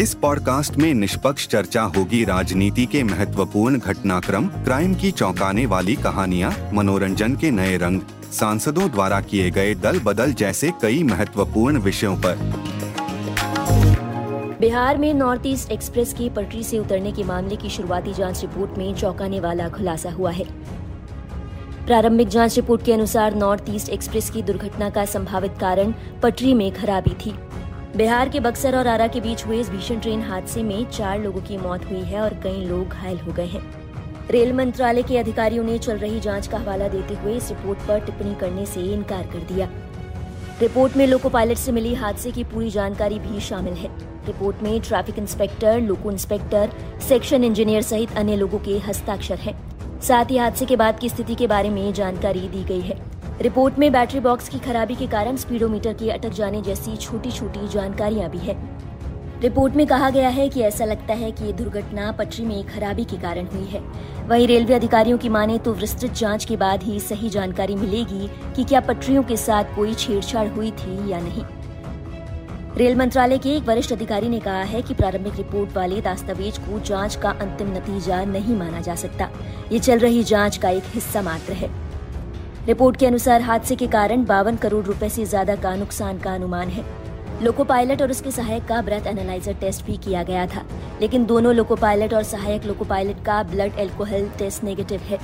इस पॉडकास्ट में निष्पक्ष चर्चा होगी राजनीति के महत्वपूर्ण घटनाक्रम, क्राइम की चौंकाने वाली कहानियाँ, मनोरंजन के नए रंग, सांसदों द्वारा किए गए दल बदल जैसे कई महत्वपूर्ण विषयों पर। बिहार में नॉर्थ ईस्ट एक्सप्रेस की पटरी से उतरने के मामले की शुरुआती जाँच रिपोर्ट में चौंकाने वाला खुलासा हुआ है। प्रारंभिक जाँच रिपोर्ट के अनुसार नॉर्थ ईस्ट एक्सप्रेस की दुर्घटना का संभावित कारण पटरी में खराबी थी। बिहार के बक्सर और आरा के बीच हुए इस भीषण ट्रेन हादसे में चार लोगों की मौत हुई है और कई लोग घायल हो गए हैं। रेल मंत्रालय के अधिकारियों ने चल रही जाँच का हवाला देते हुए इस रिपोर्ट पर टिप्पणी करने से इनकार कर दिया। रिपोर्ट में लोको पायलट से मिली हादसे की पूरी जानकारी भी शामिल है। रिपोर्ट में traffic inspector, loco inspector, section engineer सहित अन्य लोगों के हस्ताक्षर हैं। साथ ही हादसे के बाद की स्थिति के बारे में जानकारी दी गई है। रिपोर्ट में बैटरी बॉक्स की खराबी के कारण स्पीडोमीटर के अटक जाने जैसी छोटी छोटी जानकारियाँ भी है। रिपोर्ट में कहा गया है कि ऐसा लगता है कि ये दुर्घटना पटरी में खराबी के कारण हुई है। वहीं रेलवे अधिकारियों की माने तो विस्तृत जाँच के बाद ही सही जानकारी मिलेगी कि क्या पटरियों के साथ कोई छेड़छाड़ हुई थी या नहीं। रेल मंत्रालय के एक वरिष्ठ अधिकारी ने कहा है कि प्रारंभिक रिपोर्ट वाले दस्तावेज़ को जाँच का अंतिम नतीजा नहीं माना जा सकता। ये चल रही जाँच का एक हिस्सा मात्र है। रिपोर्ट के अनुसार हादसे के कारण बावन करोड़ रुपए से ज़्यादा का नुकसान का अनुमान है। लोको पायलट और उसके सहायक का ब्रेथ एनालाइजर टेस्ट भी किया गया था, लेकिन दोनों लोको पायलट और सहायक लोको पायलट का ब्लड एल्कोहल टेस्ट नेगेटिव है।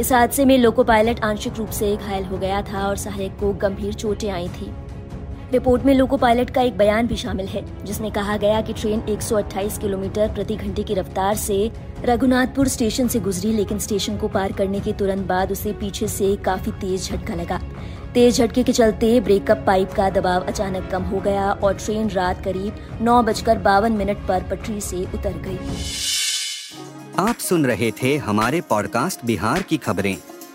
इस हादसे में लोको पायलट आंशिक रूप से घायल हो गया था और सहायक को गंभीर चोटें आई थी। रिपोर्ट में लोको पायलट का एक बयान भी शामिल है, जिसमें कहा गया कि ट्रेन 128 किलोमीटर प्रति घंटे की रफ्तार से रघुनाथपुर स्टेशन से गुजरी, लेकिन स्टेशन को पार करने के तुरंत बाद उसे पीछे से काफ़ी तेज झटका लगा। तेज झटके के चलते ब्रेकअप पाइप का दबाव अचानक कम हो गया और ट्रेन रात करीब नौ बजकर बावन मिनट पर पटरी से उतर गई। आप सुन रहे थे हमारे पॉडकास्ट बिहार की खबरें।